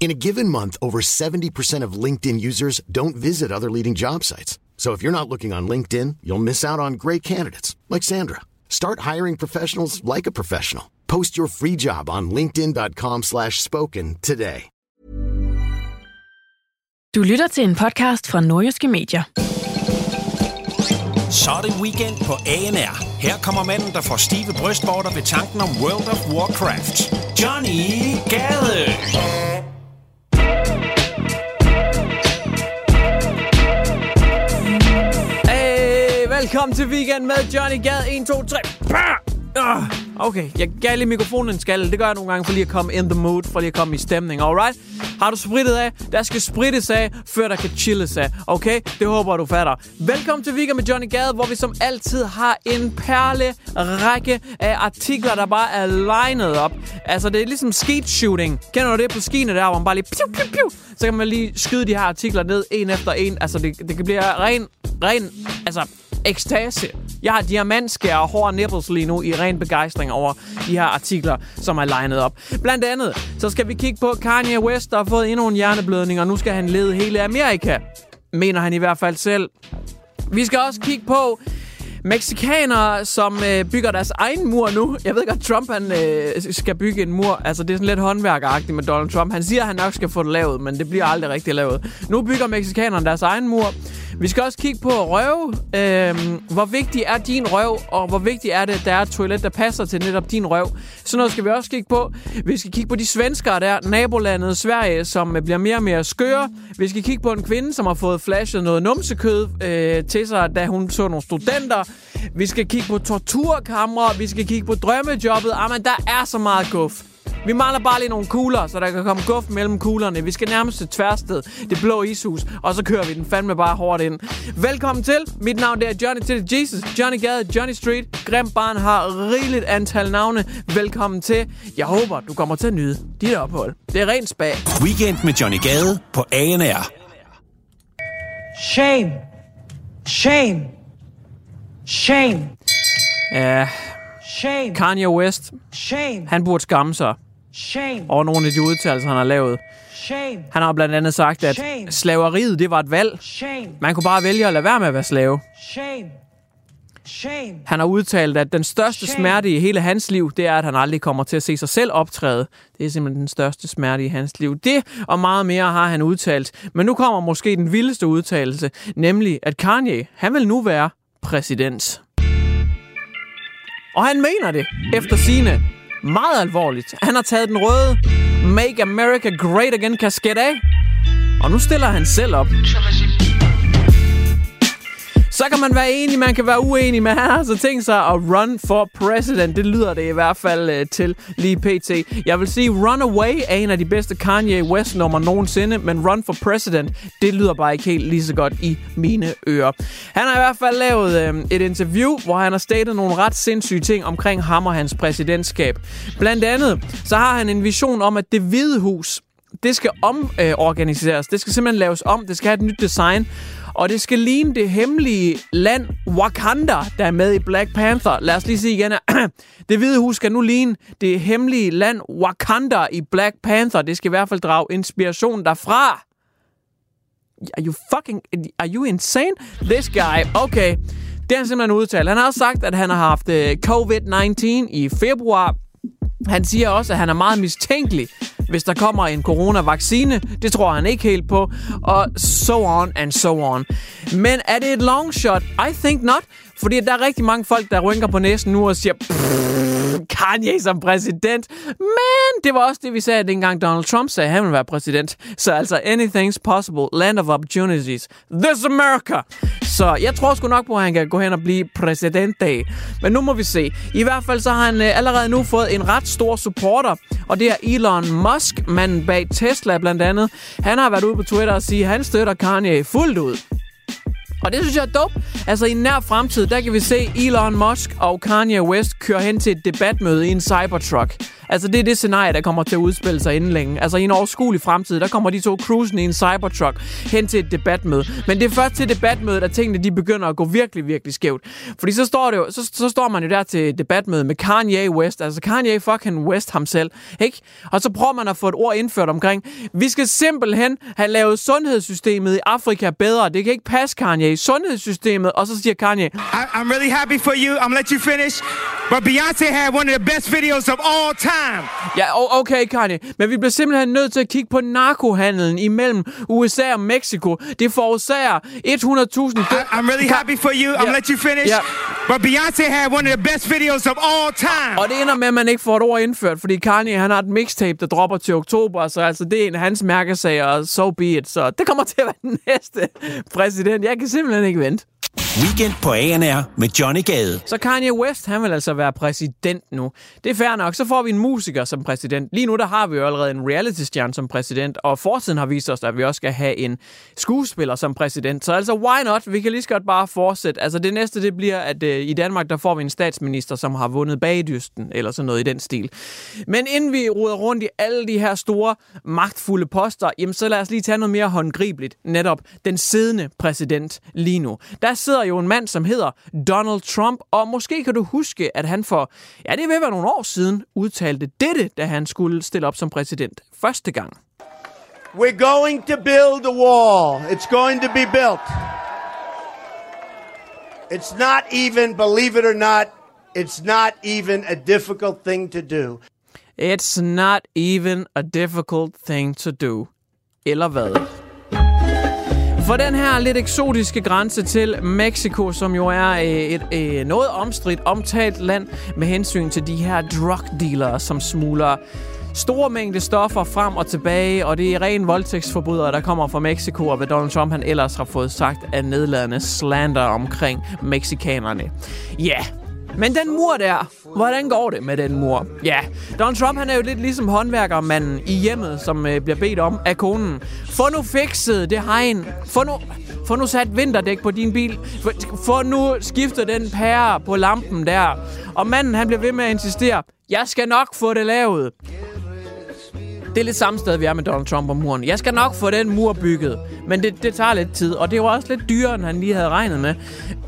In a given month, over 70% of LinkedIn users don't visit other leading job sites. So if you're not looking on LinkedIn, you'll miss out on great candidates like Sandra. Start hiring professionals like a professional. Post your free job on linkedin.com slash spoken today. Du lytter til en podcast fra Nordjyske Medier. Så er det weekend på ANR. Her kommer manden, der får stive brystvorter ved tanken om World of Warcraft. Johnny Gade! Velkommen til weekend med Johnny Gad. 1, 2, 3. Bah! Ah, Okay, jeg gav lige mikrofonen en skalle. Det gør jeg nogle gange for lige at komme in the mood, for lige at komme i stemning, alright? Har du spritet af? Der skal sprittes af, før der kan chilles af, okay? Det håber du fatter. Velkommen til Weekend med Johnny Gade, hvor vi som altid har en perle række af artikler, der bare er lined op. Altså, det er ligesom skeet shooting. Kender du det på skiene der, hvor man bare lige piu, piu, piu, så kan man lige skyde de her artikler ned en efter en. Altså, det, det kan blive ren, ren, altså, ekstase. Jeg har diamantskær og hårde nipples lige nu i ren begejstring over de her artikler, som er legnet op. Blandt andet, så skal vi kigge på Kanye West, der har fået endnu en hjerneblødning, og nu skal han lede hele Amerika. Mener han i hvert fald selv. Vi skal også kigge på Mexikanere, som øh, bygger deres egen mur nu. Jeg ved godt, Trump han, øh, skal bygge en mur. Altså, det er sådan lidt håndværkeragtigt med Donald Trump. Han siger, at han nok skal få det lavet, men det bliver aldrig rigtig lavet. Nu bygger mexikanerne deres egen mur. Vi skal også kigge på røv. Øhm, hvor vigtig er din røv, og hvor vigtig er det, at der er et toilet, der passer til netop din røv. Sådan noget skal vi også kigge på. Vi skal kigge på de svenskere der, nabolandet Sverige, som øh, bliver mere og mere skøre. Vi skal kigge på en kvinde, som har fået flashet noget numsekød øh, til sig, da hun så nogle studenter. Vi skal kigge på torturkamre. Vi skal kigge på drømmejobbet. Jamen, der er så meget guf. Vi mangler bare lige nogle kugler, så der kan komme guf mellem kuglerne. Vi skal nærmest til tværsted, det blå ishus, og så kører vi den fandme bare hårdt ind. Velkommen til. Mit navn det er Johnny til Jesus, Johnny Gade, Johnny Street. Grim Barn har rigeligt antal navne. Velkommen til. Jeg håber, du kommer til at nyde dit ophold. Det er rent spag. Weekend med Johnny Gade på ANR. Shame. Shame. Shame. Ja, Shame. Kanye West, Shame. han burde skamme sig Shame. over nogle af de udtalelser, han har lavet. Shame. Han har blandt andet sagt, at Shame. slaveriet, det var et valg. Shame. Man kunne bare vælge at lade være med at være slave. Shame. Shame. Han har udtalt, at den største Shame. smerte i hele hans liv, det er, at han aldrig kommer til at se sig selv optræde. Det er simpelthen den største smerte i hans liv. Det og meget mere har han udtalt. Men nu kommer måske den vildeste udtalelse, nemlig at Kanye, han vil nu være præsident. Og han mener det, efter sine meget alvorligt. Han har taget den røde Make America Great Again kasket af, og nu stiller han selv op. Så kan man være enig, man kan være uenig, men han har altså tænkt sig at run for president. Det lyder det i hvert fald øh, til lige pt. Jeg vil sige, Runaway er en af de bedste Kanye West nummer nogensinde, men Run for President, det lyder bare ikke helt lige så godt i mine ører. Han har i hvert fald lavet øh, et interview, hvor han har statet nogle ret sindssyge ting omkring ham og hans præsidentskab. Blandt andet, så har han en vision om, at det hvide hus, det skal omorganiseres. Det skal simpelthen laves om. Det skal have et nyt design. Og det skal ligne det hemmelige land Wakanda, der er med i Black Panther. Lad os lige sige igen. Det hvide hus skal nu ligne det hemmelige land Wakanda i Black Panther. Det skal i hvert fald drage inspiration derfra. Are you fucking... Are you insane? This guy. Okay. Det har han simpelthen udtalt. Han har også sagt, at han har haft øh, COVID-19 i februar. Han siger også, at han er meget mistænkelig, hvis der kommer en coronavaccine. Det tror han ikke helt på. Og so on and so on. Men er det et long shot? I think not. Fordi der er rigtig mange folk, der rynker på næsen nu og siger, "Pff, Kanye som præsident. Men det var også det, vi sagde, dengang Donald Trump sagde, at han ville være præsident. Så altså, anything's possible. Land of opportunities. This America. Så jeg tror sgu nok på, at han kan gå hen og blive præsident dag. Men nu må vi se. I hvert fald så har han øh, allerede nu fået en ret stor supporter. Og det er Elon Musk, manden bag Tesla blandt andet. Han har været ude på Twitter og sige, at han støtter Kanye fuldt ud. Og det synes jeg er dope. Altså i nær fremtid, der kan vi se Elon Musk og Kanye West køre hen til et debatmøde i en Cybertruck. Altså det er det scenarie, der kommer til at udspille sig inden længe. Altså i en overskuelig fremtid, der kommer de to cruisende i en Cybertruck hen til et debatmøde. Men det er først til debatmødet, at tingene de begynder at gå virkelig, virkelig skævt. Fordi så står, det jo, så, så står man jo der til debatmøde med Kanye West. Altså Kanye fucking West ham selv. Ikke? Og så prøver man at få et ord indført omkring, vi skal simpelthen have lavet sundhedssystemet i Afrika bedre. Det kan ikke passe, Kanye. Sundhedssystemet. Og så siger Kanye, I, I'm really happy for you. I'm let you finish. But Beyonce had one of the best videos of all time. Ja, okay, Kanye. Men vi bliver simpelthen nødt til at kigge på narkohandelen imellem USA og Mexico. Det forårsager 100.000... I, I'm really happy for you. I'm gonna let you finish. Ja. But Beyonce had one of the best videos of all time. Og det ender med, at man ikke får et ord indført, fordi Kanye han har et mixtape, der dropper til oktober, så altså, det er en af hans mærkesager, og so be it. Så det kommer til at være den næste præsident. Jeg kan simpelthen ikke vente. Weekend på ANR med Johnny Gade. Så Kanye West, han vil altså være præsident nu. Det er fair nok. Så får vi en musiker som præsident. Lige nu, der har vi jo allerede en reality-stjerne som præsident, og fortiden har vist os, at vi også skal have en skuespiller som præsident. Så altså, why not? Vi kan lige så godt bare fortsætte. Altså, det næste, det bliver, at øh, i Danmark, der får vi en statsminister, som har vundet bagdysten, eller sådan noget i den stil. Men inden vi ruder rundt i alle de her store, magtfulde poster, jamen så lad os lige tage noget mere håndgribeligt. Netop den siddende præsident lige nu. Der sidder jo en mand, som hedder Donald Trump, og måske kan du huske, at han for, ja det vil være nogle år siden, udtalte dette, da han skulle stille op som præsident første gang. We're going to build a wall. It's going to be built. It's not even, believe it or not, it's not even a difficult thing to do. It's not even a difficult thing to do. Eller hvad? For den her lidt eksotiske grænse til Mexico, som jo er øh, et, et noget omstridt, omtalt land med hensyn til de her drug dealers, som smuler store mængde stoffer frem og tilbage, og det er ren voldtægtsforbrydere, der kommer fra Mexico, og hvad Donald Trump han ellers har fået sagt af nedladende slander omkring mexikanerne. Ja, yeah men den mur der, hvordan går det med den mur? Ja, Donald Trump han er jo lidt ligesom håndværkermanden i hjemmet, som øh, bliver bedt om af konen. Få nu fikset det hegn. Få nu, få nu sat vinterdæk på din bil. Få, få nu skiftet den pære på lampen der. Og manden han bliver ved med at insistere. Jeg skal nok få det lavet. Det er lidt samme sted, vi er med Donald Trump og muren. Jeg skal nok få den mur bygget, men det, det tager lidt tid, og det var også lidt dyrere, end han lige havde regnet med.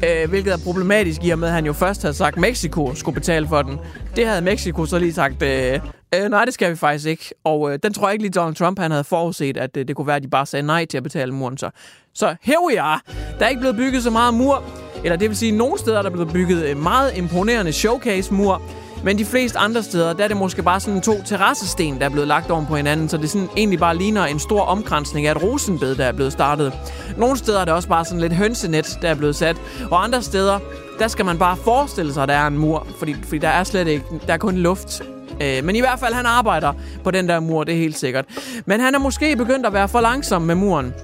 Øh, hvilket er problematisk i og med, at han jo først havde sagt, at Mexico skulle betale for den. Det havde Mexico så lige sagt, øh, øh, nej, det skal vi faktisk ikke. Og øh, den tror jeg ikke lige Donald Trump, han havde forudset, at øh, det kunne være, at de bare sagde nej til at betale muren. Så, så here we are. Der er ikke blevet bygget så meget mur, eller det vil sige, at nogle steder der er blevet bygget en meget imponerende showcase-mur, men de fleste andre steder, der er det måske bare sådan to terrassesten, der er blevet lagt oven på hinanden, så det sådan egentlig bare ligner en stor omkransning af et rosenbed, der er blevet startet. Nogle steder er det også bare sådan lidt hønsenet, der er blevet sat, og andre steder, der skal man bare forestille sig, at der er en mur, fordi, fordi der er slet ikke, der er kun luft. Øh, men i hvert fald, han arbejder på den der mur, det er helt sikkert. Men han er måske begyndt at være for langsom med muren.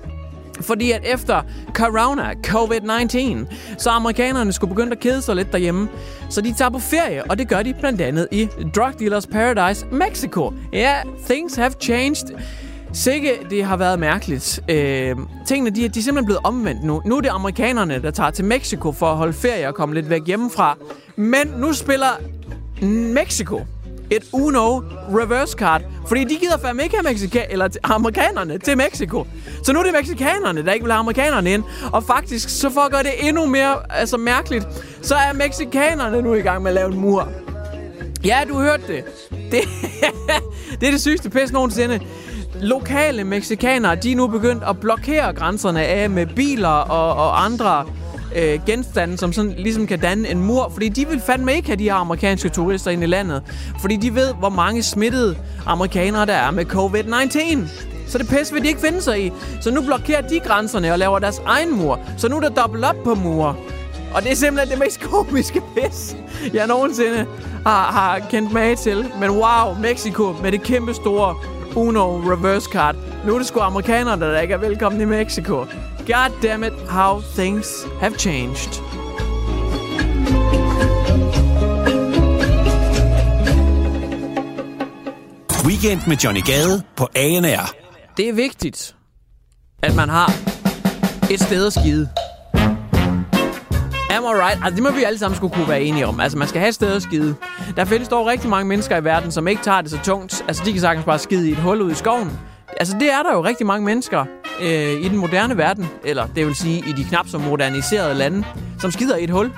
Fordi at efter corona, COVID-19, så amerikanerne skulle begynde at kede sig lidt derhjemme. Så de tager på ferie, og det gør de blandt andet i Drug Dealers Paradise, Mexico. Ja, yeah, things have changed. Sikke, det har været mærkeligt. Øh, tingene, de, de er simpelthen blevet omvendt nu. Nu er det amerikanerne, der tager til Mexico for at holde ferie og komme lidt væk hjemmefra. Men nu spiller Mexico et Uno reverse card. Fordi de gider fandme ikke have Mexika- eller amerikanerne til Mexico. Så nu er det mexikanerne, der ikke vil have amerikanerne ind. Og faktisk, så for at gøre det endnu mere altså, mærkeligt, så er mexikanerne nu i gang med at lave en mur. Ja, du hørte det. Det, det er det sygeste pis nogensinde. Lokale mexikanere, de er nu begyndt at blokere grænserne af med biler og, og andre øh, genstande, som sådan ligesom kan danne en mur, fordi de vil fandme ikke have de her amerikanske turister ind i landet, fordi de ved, hvor mange smittede amerikanere der er med COVID-19. Så det pisse vil de ikke finde sig i. Så nu blokerer de grænserne og laver deres egen mur. Så nu er der dobbelt op på mur. Og det er simpelthen det mest komiske pis, jeg nogensinde har, har kendt mag til. Men wow, Mexico med det kæmpe store Uno reverse card. Nu er det sgu amerikanerne, der ikke er velkommen i Mexico. God damn it, how things have changed. Weekend med Johnny Gade på ANR. Det er vigtigt, at man har et sted at skide. Am I right? Altså, det må vi alle sammen skulle kunne være enige om. Altså, man skal have et sted at skide. Der findes dog rigtig mange mennesker i verden, som ikke tager det så tungt. Altså, de kan sagtens bare skide i et hul ud i skoven. Altså, det er der jo rigtig mange mennesker øh, i den moderne verden, eller det vil sige i de knap så moderniserede lande, som skider i et hul.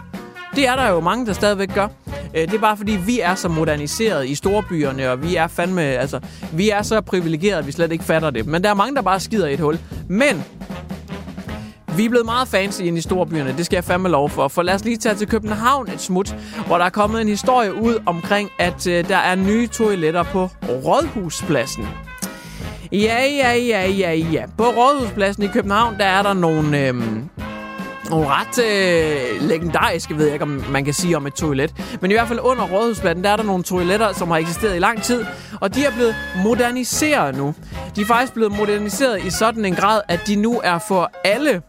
Det er der jo mange, der stadigvæk gør. Øh, det er bare fordi, vi er så moderniseret i storbyerne, og vi er fandme, altså, vi er så privilegerede, at vi slet ikke fatter det. Men der er mange, der bare skider i et hul. Men vi er blevet meget fancy ind i storbyerne, det skal jeg fandme lov for. For lad os lige tage til København et smut, hvor der er kommet en historie ud omkring, at øh, der er nye toiletter på Rådhuspladsen. Ja, ja, ja, ja, ja. På Rådhuspladsen i København, der er der nogle... Øh, nogle ret øh, legendariske, ved jeg ikke, om man kan sige om et toilet. Men i hvert fald under Rådhuspladsen, der er der nogle toiletter, som har eksisteret i lang tid. Og de er blevet moderniseret nu. De er faktisk blevet moderniseret i sådan en grad, at de nu er for alle.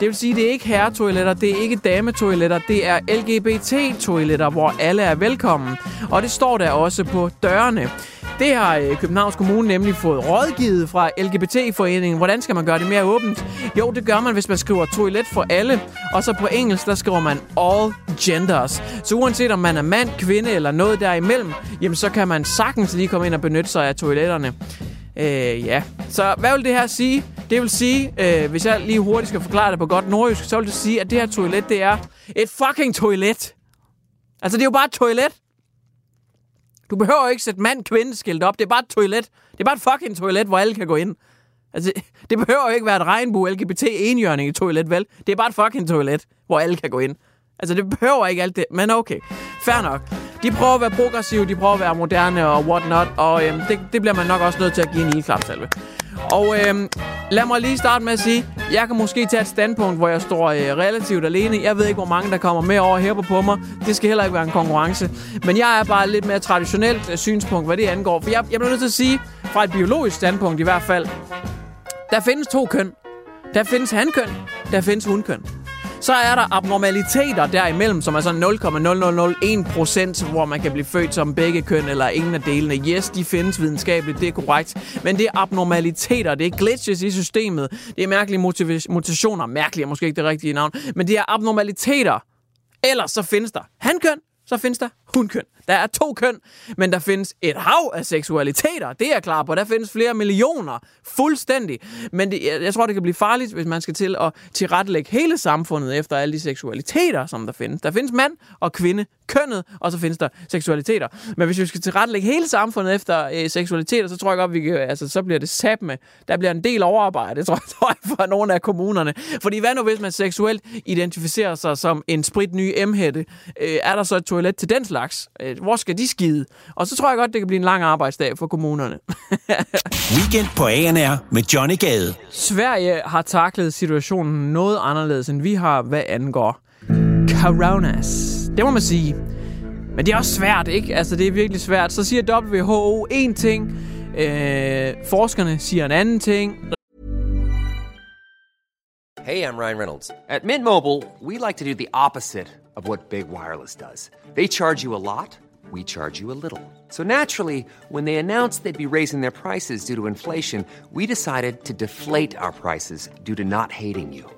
Det vil sige, det er ikke herretoiletter, det er ikke dametoiletter, det er LGBT-toiletter, hvor alle er velkommen. Og det står der også på dørene. Det har øh, Københavns Kommune nemlig fået rådgivet fra LGBT-foreningen. Hvordan skal man gøre det mere åbent? Jo, det gør man, hvis man skriver toilet for alle. Og så på engelsk, der skriver man all genders. Så uanset om man er mand, kvinde eller noget derimellem, jamen så kan man sagtens lige komme ind og benytte sig af toiletterne. Øh, ja. Så hvad vil det her sige? Det vil sige, øh, hvis jeg lige hurtigt skal forklare det på godt nordjysk, så vil det sige, at det her toilet, det er et fucking toilet. Altså, det er jo bare et toilet. Du behøver ikke sætte mand-kvinde skilt op. Det er bare et toilet. Det er bare et fucking toilet, hvor alle kan gå ind. Altså, det behøver ikke være et regnbue LGBT enhjørning i toilet, vel? Det er bare et fucking toilet, hvor alle kan gå ind. Altså, det behøver ikke alt det, men okay. Fair nok. De prøver at være progressive, de prøver at være moderne og whatnot, og øhm, det, det bliver man nok også nødt til at give en ildklapsalve. Og øhm, lad mig lige starte med at sige, jeg kan måske tage et standpunkt, hvor jeg står øh, relativt alene. Jeg ved ikke, hvor mange der kommer med over her på mig. Det skal heller ikke være en konkurrence. Men jeg er bare lidt mere traditionelt øh, synspunkt, hvad det angår. For jeg, jeg bliver nødt til at sige, fra et biologisk standpunkt i hvert fald, der findes to køn. Der findes hankøn, der findes hunkøn. Så er der abnormaliteter derimellem, som er så 0,0001%, hvor man kan blive født som begge køn eller ingen af delene. Yes, de findes videnskabeligt, det er korrekt. Men det er abnormaliteter, det er glitches i systemet, det er mærkelige mutationer. Mærkelige er måske ikke det rigtige navn, men det er abnormaliteter. Ellers så findes der hankøn, så findes der hundkøn. Der er to køn, men der findes et hav af seksualiteter. Det er jeg klar på. Der findes flere millioner. Fuldstændig. Men det, jeg, jeg tror, det kan blive farligt, hvis man skal til at tilrettelægge hele samfundet efter alle de seksualiteter, som der findes. Der findes mand og kvinde, kønnet, og så findes der seksualiteter. Men hvis vi skal tilrettelægge hele samfundet efter øh, seksualiteter, så tror jeg godt, vi kan, altså, så bliver det sat med. Der bliver en del overarbejde, tror jeg, tror jeg, for nogle af kommunerne. Fordi hvad nu, hvis man seksuelt identificerer sig som en spritny M-hætte? Øh, er der så et toilet til den slags? Øh, hvor skal de skide? Og så tror jeg godt, det kan blive en lang arbejdsdag for kommunerne. Weekend på ANR med Johnny Gade. Sverige har taklet situationen noget anderledes, end vi har, hvad angår coronas. Det må man sige. Men det er også svært, ikke? Altså, det er virkelig svært. Så siger WHO en ting, øh, forskerne siger en anden ting. Hey, I'm Ryan Reynolds. At Mint Mobile, we like to do the opposite of what Big Wireless does. They charge you a lot, we charge you a little. So naturally, when they announced they'd be raising their prices due to inflation, we decided to deflate our prices due to not hating you.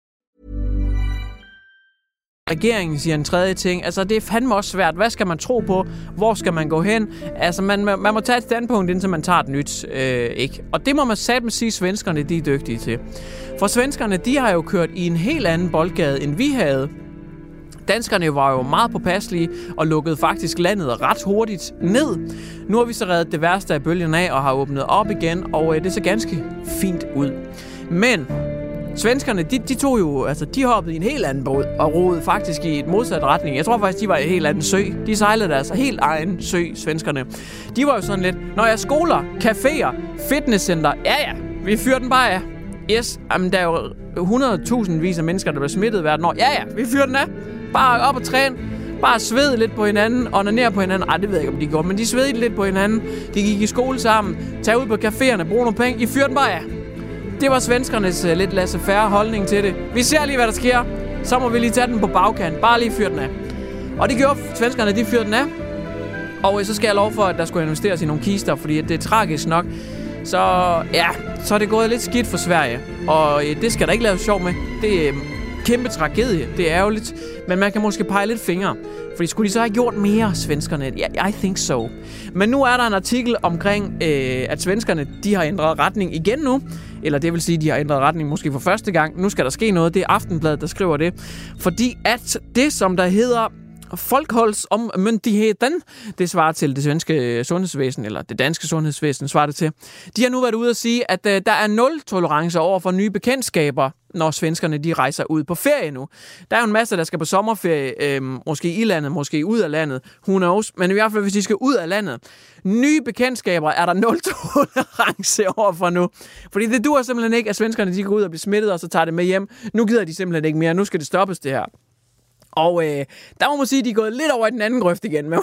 Regeringen siger en tredje ting. Altså, det er fandme også svært. Hvad skal man tro på? Hvor skal man gå hen? Altså, man, man må tage et standpunkt, indtil man tager et nyt. Øh, ikke? Og det må man satme sige, svenskerne de er dygtige til. For svenskerne, de har jo kørt i en helt anden boldgade, end vi havde. Danskerne var jo meget påpasselige og lukkede faktisk landet ret hurtigt ned. Nu har vi så reddet det værste af bølgen af og har åbnet op igen, og øh, det ser ganske fint ud. Men Svenskerne, de, de tog jo, altså, de hoppede i en helt anden båd og roede faktisk i et modsat retning. Jeg tror faktisk, de var i en helt anden sø. De sejlede deres helt egen sø, svenskerne. De var jo sådan lidt, når jeg skoler, caféer, fitnesscenter, ja ja, vi fyrer den bare af. Yes, jamen, der er jo 100.000 vis af mennesker, der bliver smittet hvert år. Ja ja, vi fyrer den af. Bare op og træne. Bare sved lidt på hinanden, onanere på hinanden. Ej, det ved jeg ikke, om de gjorde, men de svedede lidt på hinanden. De gik i skole sammen, tag ud på caféerne, brug nogle penge. I fyrer den bare af. Det var svenskernes uh, lidt lasse færre holdning til det. Vi ser lige, hvad der sker. Så må vi lige tage den på bagkant. Bare lige fyr den af. Og det gjorde svenskerne, de fyrte den af. Og øh, så skal jeg lov for, at der skulle investeres i nogle kister, fordi det er tragisk nok. Så ja, så er det gået lidt skidt for Sverige. Og øh, det skal der ikke laves sjov med. Det er kæmpe tragedie. Det er ærgerligt. Men man kan måske pege lidt fingre. Fordi skulle de så have gjort mere, svenskerne? Yeah, I think so. Men nu er der en artikel omkring, øh, at svenskerne de har ændret retning igen nu. Eller det vil sige, at de har ændret retning måske for første gang. Nu skal der ske noget. Det er Aftenbladet, der skriver det. Fordi at det, som der hedder Folkholdsomyndigheden, det svarer til det svenske øh, sundhedsvæsen, eller det danske sundhedsvæsen svarer det til. De har nu været ude at sige, at øh, der er nul tolerance over for nye bekendtskaber, når svenskerne de rejser ud på ferie nu. Der er jo en masse, der skal på sommerferie, øh, måske i landet, måske ud af landet, who knows, men i hvert fald, hvis de skal ud af landet. Nye bekendtskaber er der nul tolerance over for nu. Fordi det dur simpelthen ikke, at svenskerne de går ud og bliver smittet, og så tager det med hjem. Nu gider de simpelthen ikke mere. Nu skal det stoppes, det her. Og øh, der må man sige, at de er gået lidt over i den anden grøft igen. Men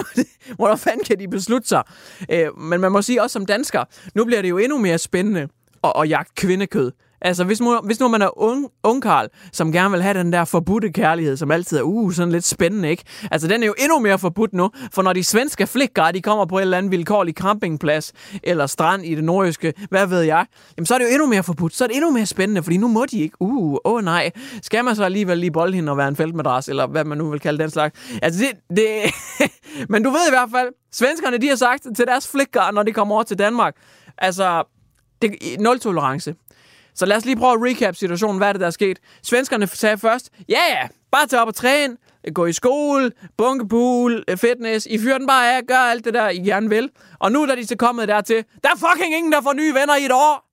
hvordan fanden kan de beslutte sig? Øh, men man må sige også som dansker, nu bliver det jo endnu mere spændende at, at jagte kvindekød. Altså, hvis nu, hvis nu man er ung, ung Karl, som gerne vil have den der forbudte kærlighed, som altid er uh, sådan lidt spændende, ikke? Altså, den er jo endnu mere forbudt nu, for når de svenske flikker, de kommer på en eller anden vilkårlig campingplads, eller strand i det nordjyske, hvad ved jeg, jamen så er det jo endnu mere forbudt. Så er det endnu mere spændende, fordi nu må de ikke. Uh, åh oh, nej. Skal man så alligevel lige bolde hende og være en feltmadras, eller hvad man nu vil kalde den slags? Altså, det... det Men du ved i hvert fald, svenskerne, de har sagt til deres flikker, når de kommer over til Danmark, altså, det, nul tolerance. Så lad os lige prøve at recap situationen. Hvad er det, der er sket? Svenskerne sagde først, ja ja, bare tage op og træne, gå i skole, bunkepool, øh, fitness. I fyrer den bare af, gør alt det der, I gerne vil. Og nu er de så kommet dertil, der er fucking ingen, der får nye venner i et år.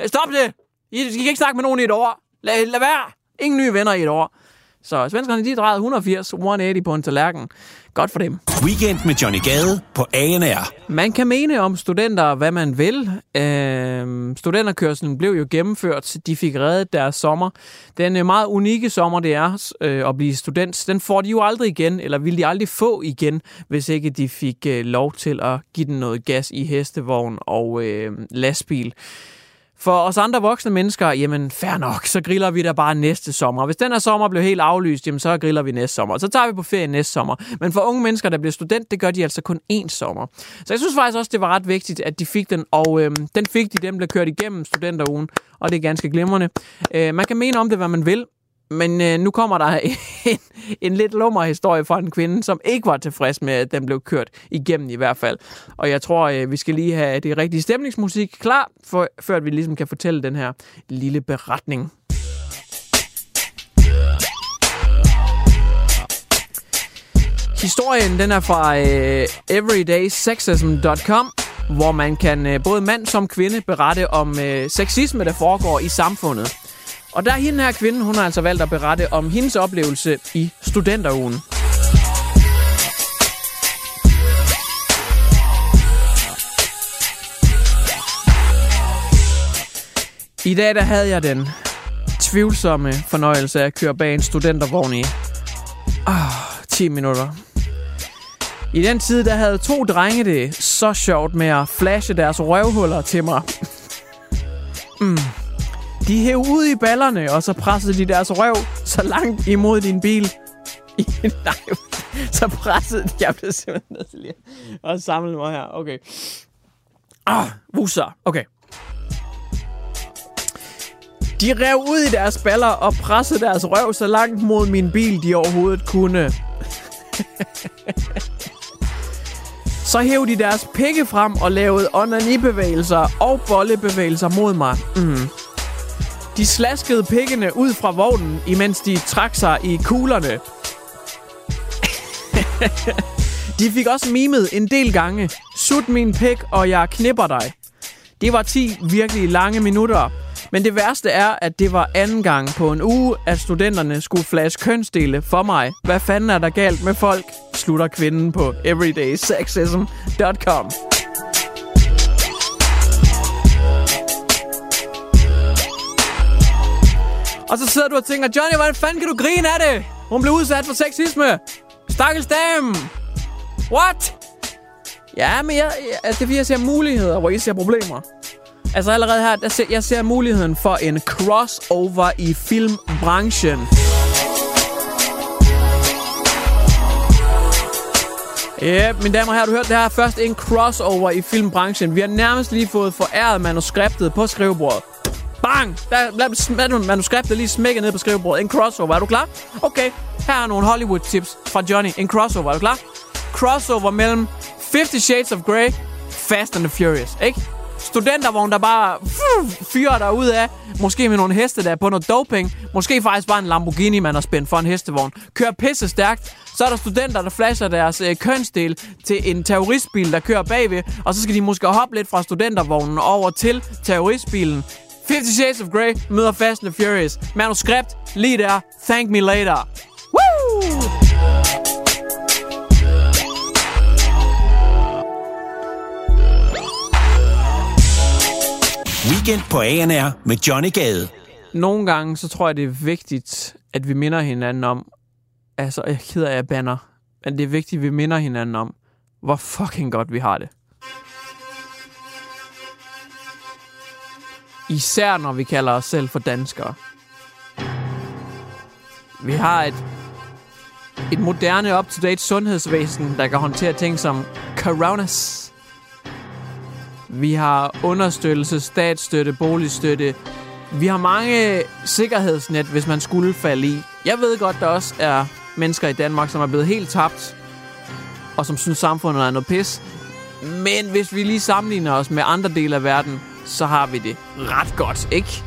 Øh, stop det. I, I kan ikke snakke med nogen i et år. Lad, lad være. Ingen nye venner i et år. Så svenskerne, de drejede 180, 180 på en tallerken. Godt for dem. Weekend med Johnny Gade på ANR. Man kan mene om studenter, hvad man vil. Øh, studenterkørselen blev jo gennemført. De fik reddet deres sommer. Den øh, meget unikke sommer, det er øh, at blive student, den får de jo aldrig igen, eller vil de aldrig få igen, hvis ikke de fik øh, lov til at give den noget gas i hestevogn og øh, lastbil. For os andre voksne mennesker, jamen fair nok, så griller vi der bare næste sommer. Hvis den her sommer blev helt aflyst, jamen så griller vi næste sommer. Så tager vi på ferie næste sommer. Men for unge mennesker, der bliver student, det gør de altså kun én sommer. Så jeg synes faktisk også, det var ret vigtigt, at de fik den, og øhm, den fik de, dem blev kørt igennem studenterugen, og det er ganske glimrende. Øh, man kan mene om det, hvad man vil, men øh, nu kommer der en, en lidt lummer historie fra en kvinde, som ikke var tilfreds med, at den blev kørt igennem i hvert fald. Og jeg tror, øh, vi skal lige have det rigtige stemningsmusik klar, for, før vi ligesom kan fortælle den her lille beretning. Historien den er fra øh, everydaysexism.com, hvor man kan øh, både mand som kvinde berette om øh, sexisme, der foregår i samfundet. Og der er hende her kvinde, hun har altså valgt at berette om hendes oplevelse i studenterugen. I dag der havde jeg den tvivlsomme fornøjelse af at køre bag en studentervogn i ah, oh, 10 minutter. I den tid, der havde to drenge det så sjovt med at flashe deres røvhuller til mig. mm. De hæv ud i ballerne, og så pressede de deres røv så langt imod din bil. Nej, så pressede de... Jeg blev simpelthen nødt til lige at samle mig her. Okay. Ah, wusser. Okay. De rev ud i deres baller og pressede deres røv så langt mod min bil, de overhovedet kunne. så hævde de deres pikke frem og lavede onani-bevægelser og bollebevægelser mod mig. Mm. De slaskede pikkene ud fra vognen, imens de trak sig i kuglerne. de fik også mimet en del gange. Sut min pik, og jeg knipper dig. Det var 10 virkelig lange minutter. Men det værste er, at det var anden gang på en uge, at studenterne skulle flash kønsdele for mig. Hvad fanden er der galt med folk? Slutter kvinden på everydaysexism.com. Og så sidder du og tænker, Johnny, hvordan fanden kan du grine af det? Hun blev udsat for sexisme. Stakkels dame. What? Ja, men jeg, jeg, altså, det er fordi, jeg ser muligheder, hvor I ser problemer. Altså allerede her, der ser, jeg ser muligheden for en crossover i filmbranchen. Ja, mine damer og herrer, du hørte det her først en crossover i filmbranchen. Vi har nærmest lige fået foræret manuskriptet på skrivebordet. Bang! Der er manuskriptet lige smækker ned på skrivebordet. En crossover. Er du klar? Okay. Her er nogle Hollywood-tips fra Johnny. En crossover. Er du klar? Crossover mellem 50 Shades of Grey, Fast and the Furious. Ikke? Studentervogn, der bare fyrer der ud af. Måske med nogle heste, der er på noget doping. Måske faktisk bare en Lamborghini, man har spændt for en hestevogn. Kører pisse stærkt. Så er der studenter, der flasher deres øh, kønsdel til en terroristbil, der kører bagved. Og så skal de måske hoppe lidt fra studentervognen over til terroristbilen. 50 Shades of Grey møder Fast and Furious. Manuskript lige der. Thank me later. Woo! Weekend på ANR med Johnny Gade. Nogle gange, så tror jeg, det er vigtigt, at vi minder hinanden om, altså, jeg keder af, jeg banner, men det er vigtigt, at vi minder hinanden om, hvor fucking godt vi har det. Især når vi kalder os selv for danskere. Vi har et, et moderne, up-to-date sundhedsvæsen, der kan håndtere ting som coronas. Vi har understøttelse, statsstøtte, boligstøtte. Vi har mange sikkerhedsnet, hvis man skulle falde i. Jeg ved godt, der også er mennesker i Danmark, som er blevet helt tabt, og som synes, samfundet er noget pis. Men hvis vi lige sammenligner os med andre dele af verden, så har vi det ret godt, ikke?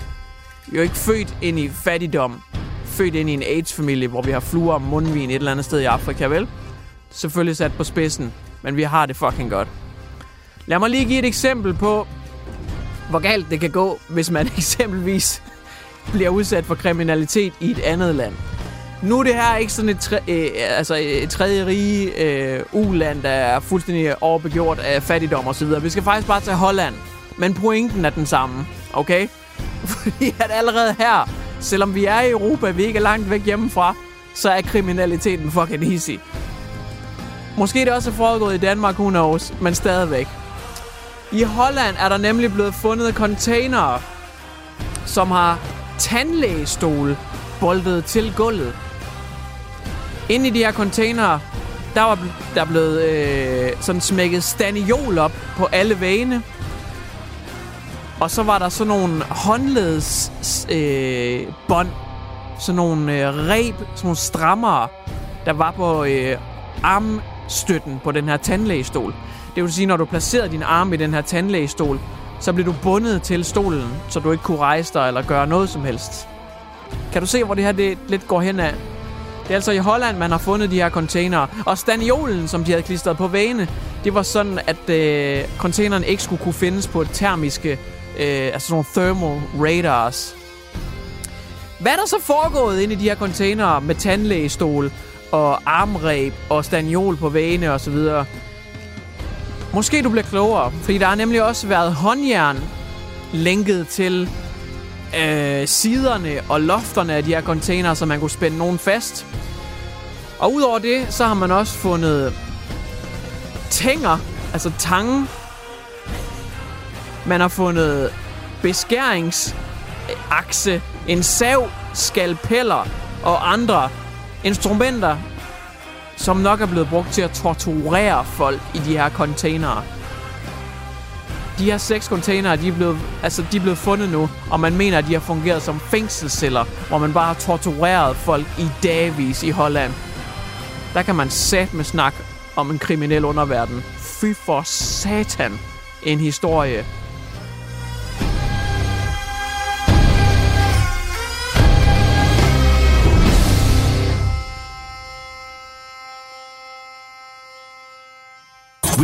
Vi er jo ikke født ind i fattigdom. Født ind i en AIDS-familie, hvor vi har fluer og mundvin et eller andet sted i Afrika, vel? Selvfølgelig sat på spidsen, men vi har det fucking godt. Lad mig lige give et eksempel på, hvor galt det kan gå, hvis man eksempelvis bliver udsat for kriminalitet i et andet land. Nu er det her ikke sådan et, tre, øh, altså øh, et tredje rige øh, uland, der er fuldstændig overbegjort af fattigdom osv. Vi skal faktisk bare tage Holland. Men pointen er den samme, okay? Fordi at allerede her, selvom vi er i Europa, vi ikke er langt væk hjemmefra, så er kriminaliteten fucking easy. Måske det også er foregået i Danmark, who knows, men stadigvæk. I Holland er der nemlig blevet fundet containere, som har tandlægestol boltet til gulvet. Inde i de her containere, der var der blevet øh, sådan smækket staniol op på alle vægene. Og så var der sådan nogle håndleds øh, bånd, sådan nogle øh, reb, sådan nogle strammere, der var på øh, armstøtten på den her tandlægestol. Det vil sige, når du placerede din arm i den her tandlægestol, så blev du bundet til stolen, så du ikke kunne rejse dig eller gøre noget som helst. Kan du se, hvor det her det lidt går hen af? Det er altså i Holland, man har fundet de her containere. Og staniolen, som de havde klistret på vægene, det var sådan, at øh, containeren ikke skulle kunne findes på et termiske, øh, altså sådan nogle thermal radars. Hvad er der så foregået inde i de her containere med tandlægestol og armræb og staniol på vægene osv.? Måske du bliver klogere, fordi der har nemlig også været håndjern lænket til øh, siderne og lofterne af de her container, så man kunne spænde nogen fast. Og udover det, så har man også fundet tænger, altså tange. Man har fundet beskæringsakse, en sav, skalpeller og andre instrumenter, som nok er blevet brugt til at torturere folk i de her containere. De her seks containere, de er, blevet, altså, de er blevet fundet nu, og man mener, at de har fungeret som fængselsceller, hvor man bare har tortureret folk i dagvis i Holland. Der kan man sat med snak om en kriminel underverden. Fy for satan, en historie.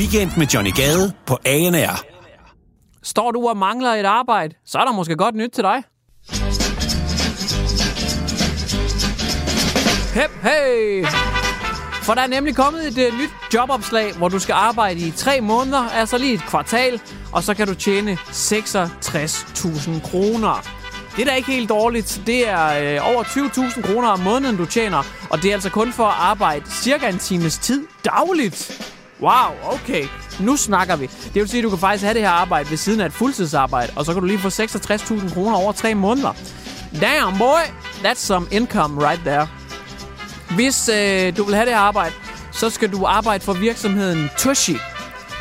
Weekend med Johnny Gade på ANR. Står du og mangler et arbejde, så er der måske godt nyt til dig. Hep, hey! For der er nemlig kommet et uh, nyt jobopslag, hvor du skal arbejde i tre måneder, altså lige et kvartal, og så kan du tjene 66.000 kroner. Det er da ikke helt dårligt. Det er øh, over 20.000 kroner om måneden, du tjener, og det er altså kun for at arbejde cirka en times tid dagligt. Wow, okay. Nu snakker vi. Det vil sige, at du kan faktisk have det her arbejde ved siden af et fuldtidsarbejde, og så kan du lige få 66.000 kroner over tre måneder. Damn, boy! That's some income right there. Hvis øh, du vil have det her arbejde, så skal du arbejde for virksomheden Tushi,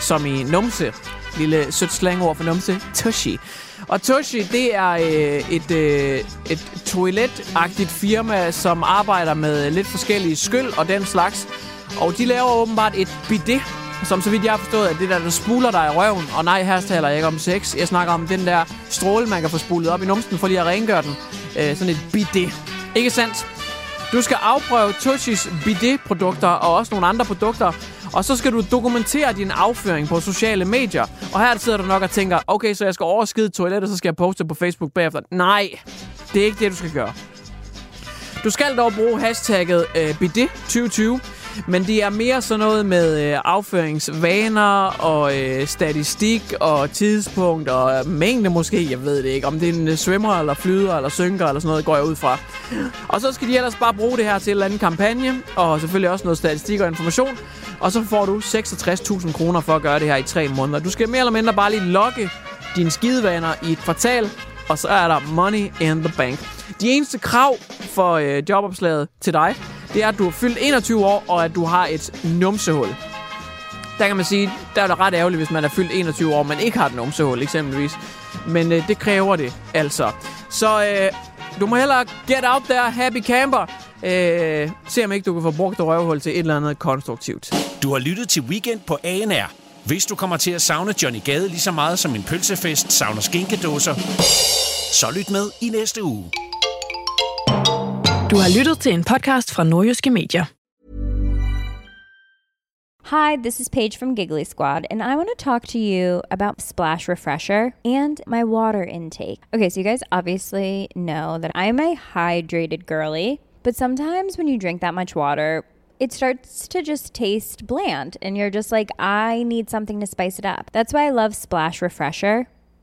som i numse. Lille sødt slangord for numse. Tushi. Og Tushi, det er øh, et, øh, et toiletagtigt firma, som arbejder med lidt forskellige skyld og den slags. Og de laver åbenbart et bidet, som så vidt jeg har forstået, at det der, der spuler dig i røven. Og nej, her taler jeg ikke om sex. Jeg snakker om den der stråle, man kan få spulet op i numsen for lige at rengøre den. Øh, sådan et bidet. Ikke sandt? Du skal afprøve Tushis bidet-produkter og også nogle andre produkter. Og så skal du dokumentere din afføring på sociale medier. Og her sidder du nok og tænker, okay, så jeg skal overskide toilettet, så skal jeg poste på Facebook bagefter. Nej, det er ikke det, du skal gøre. Du skal dog bruge hashtagget øh, bidet2020, men det er mere sådan noget med øh, afføringsvaner og øh, statistik og tidspunkt og øh, mængde måske. Jeg ved det ikke. Om det er en øh, svømmer eller flyder eller synker eller sådan noget, går jeg ud fra. Og så skal de ellers bare bruge det her til en eller anden kampagne. Og selvfølgelig også noget statistik og information. Og så får du 66.000 kroner for at gøre det her i tre måneder. Du skal mere eller mindre bare lige logge dine skidevaner i et kvartal. Og så er der money in the bank. De eneste krav for øh, jobopslaget til dig, det er, at du er fyldt 21 år, og at du har et numsehul. Der kan man sige, der er det ret ærgerligt, hvis man er fyldt 21 år, men ikke har et numsehul, eksempelvis. Men øh, det kræver det, altså. Så øh, du må hellere get out there, happy camper. Øh, se om ikke du kan få brugt det røvhul til et eller andet konstruktivt. Du har lyttet til Weekend på ANR. Hvis du kommer til at savne Johnny Gade lige så meget som en pølsefest savner skinkedåser, så lyt med i næste uge. Du har lyttet til en podcast fra Nordjyske Medier. Hi, this is Paige from Giggly Squad, and I want to talk to you about Splash Refresher and my water intake. Okay, so you guys obviously know that I'm a hydrated girly, but sometimes when you drink that much water, it starts to just taste bland, and you're just like, I need something to spice it up. That's why I love Splash Refresher.